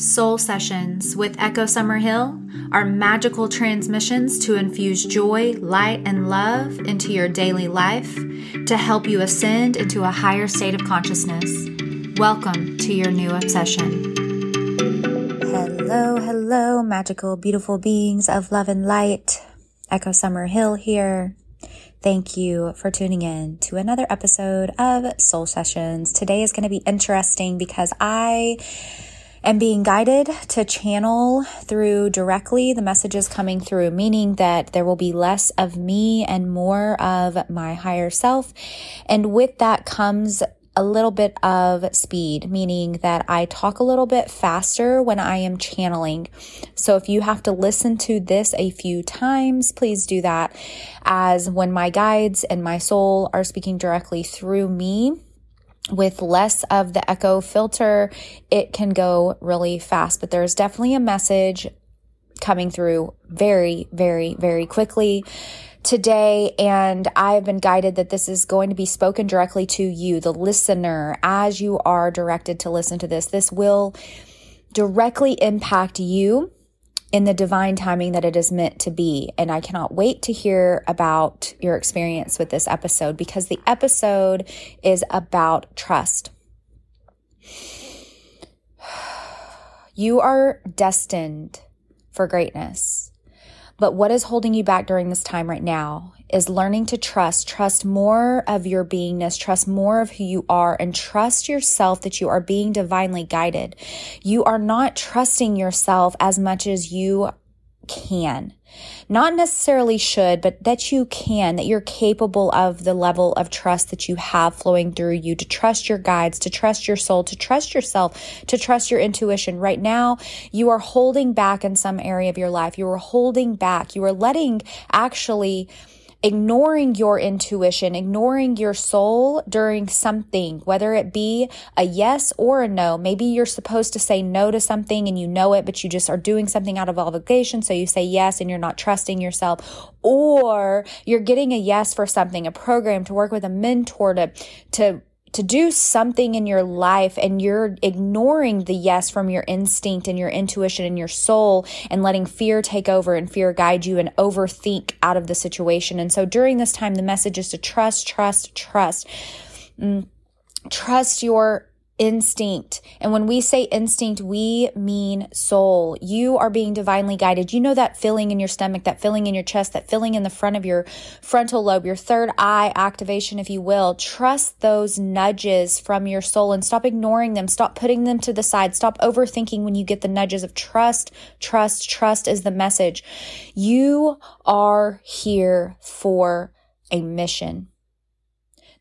Soul Sessions with Echo Summerhill are magical transmissions to infuse joy, light, and love into your daily life to help you ascend into a higher state of consciousness. Welcome to your new obsession. Hello, hello, magical, beautiful beings of love and light. Echo Summerhill here. Thank you for tuning in to another episode of Soul Sessions. Today is going to be interesting because I am being guided to channel through directly the messages coming through, meaning that there will be less of me and more of my higher self. And with that comes a little bit of speed, meaning that I talk a little bit faster when I am channeling. So if you have to listen to this a few times, please do that as when my guides and my soul are speaking directly through me with less of the echo filter, it can go really fast. But there's definitely a message coming through very, very, very quickly today. And I've been guided that this is going to be spoken directly to you, the listener, as you are directed to listen to this. This will directly impact you in the divine timing that it is meant to be. And I cannot wait to hear about your experience with this episode because the episode is about trust. You are destined for greatness. But what is holding you back during this time right now is learning to trust, trust more of your beingness, trust more of who you are, and trust yourself that you are being divinely guided. You are not trusting yourself as much as you can. Not necessarily should, but that you can, that you're capable of the level of trust that you have flowing through you, to trust your guides, to trust your soul, to trust yourself, to trust your intuition. Right now, you are holding back in some area of your life. You are holding back. You are letting actually ignoring your intuition, ignoring your soul during something, whether it be a yes or a no. Maybe you're supposed to say no to something and you know it, but you just are doing something out of obligation. So you say yes and you're not trusting yourself. Or you're getting a yes for something, a program to work with a mentor to, to to do something in your life and you're ignoring the yes from your instinct and your intuition and your soul and letting fear take over and fear guide you and overthink out of the situation. And so during this time, the message is to trust, trust, trust. Mm, trust your instinct. And when we say instinct, we mean soul. You are being divinely guided. You know that feeling in your stomach, that feeling in your chest, that feeling in the front of your frontal lobe, your third eye activation, if you will. Trust those nudges from your soul and stop ignoring them. Stop putting them to the side. Stop overthinking when you get the nudges of trust, trust, trust is the message. You are here for a mission.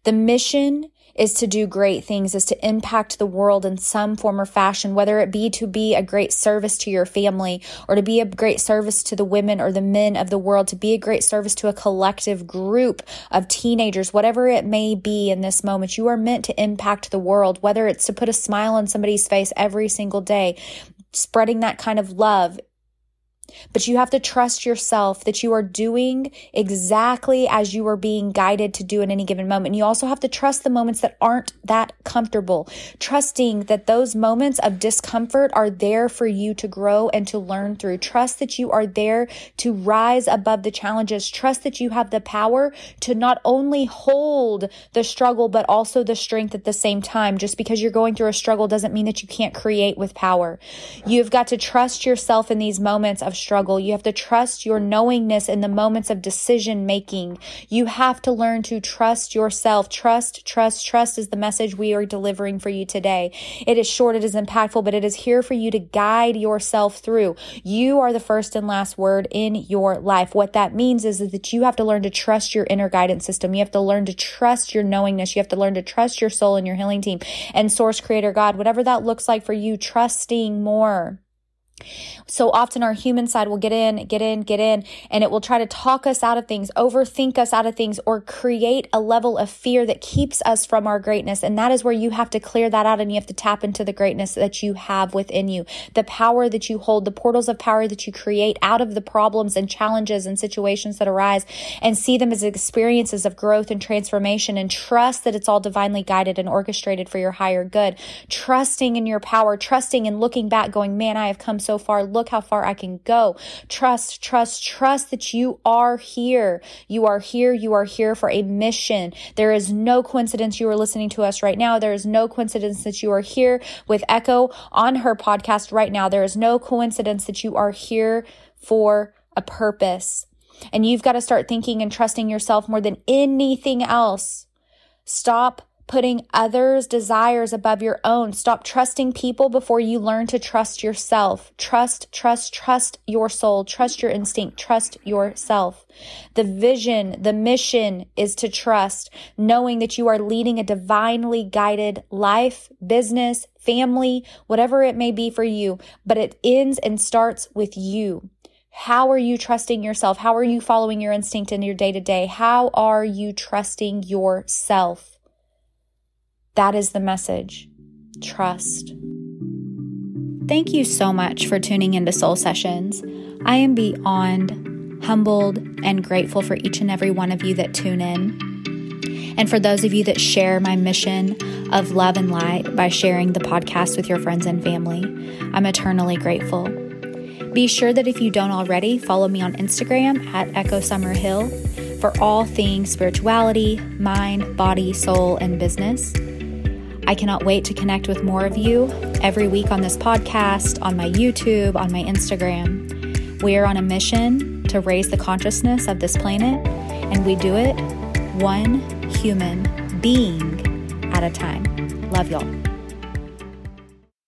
The mission is to do great things, is to impact the world in some form or fashion, whether it be to be a great service to your family or to be a great service to the women or the men of the world, to be a great service to a collective group of teenagers, whatever it may be in this moment. You are meant to impact the world, whether it's to put a smile on somebody's face every single day, spreading that kind of love but you have to trust yourself that you are doing exactly as you are being guided to do in any given moment. And you also have to trust the moments that aren't that comfortable, trusting that those moments of discomfort are there for you to grow and to learn through. Trust that you are there to rise above the challenges. Trust that you have the power to not only hold the struggle, but also the strength at the same time. Just because you're going through a struggle doesn't mean that you can't create with power. You've got to trust yourself in these moments of struggle. You have to trust your knowingness in the moments of decision making. You have to learn to trust yourself. Trust, trust, trust is the message we are delivering for you today. It is short, it is impactful, but it is here for you to guide yourself through. You are the first and last word in your life. What that means is, that you have to learn to trust your inner guidance system. You have to learn to trust your knowingness. You have to learn to trust your soul and your healing team and source creator God, whatever that looks like for you, trusting more So often our human side will get in, get in, get in, and it will try to talk us out of things, overthink us out of things, or create a level of fear that keeps us from our greatness. And that is where you have to clear that out and you have to tap into the greatness that you have within you, the power that you hold, the portals of power that you create out of the problems and challenges and situations that arise and see them as experiences of growth and transformation and trust that it's all divinely guided and orchestrated for your higher good. Trusting in your power, trusting and looking back, going, man, I have come so far. Look how far I can go. Trust, trust, trust that you are here. You are here. You are here for a mission. There is no coincidence you are listening to us right now. There is no coincidence that you are here with Echo on her podcast right now. There is no coincidence that you are here for a purpose. And you've got to start thinking and trusting yourself more than anything else. Stop putting others' desires above your own. Stop trusting people before you learn to trust yourself. Trust, trust, trust your soul. Trust your instinct. Trust yourself. The vision, the mission is to trust, knowing that you are leading a divinely guided life, business, family, whatever it may be for you, but it ends and starts with you. How are you trusting yourself? How are you following your instinct in your day to day? How are you trusting yourself? That is the message. Trust. Thank you so much for tuning into Soul Sessions. I am beyond humbled and grateful for each and every one of you that tune in. And for those of you that share my mission of love and light by sharing the podcast with your friends and family, I'm eternally grateful. Be sure that if you don't already, follow me on Instagram at Echo Summerhill for all things spirituality, mind, body, soul, and business. I cannot wait to connect with more of you every week on this podcast, on my YouTube, on my Instagram. We are on a mission to raise the consciousness of this planet, and we do it one human being at a time. Love y'all.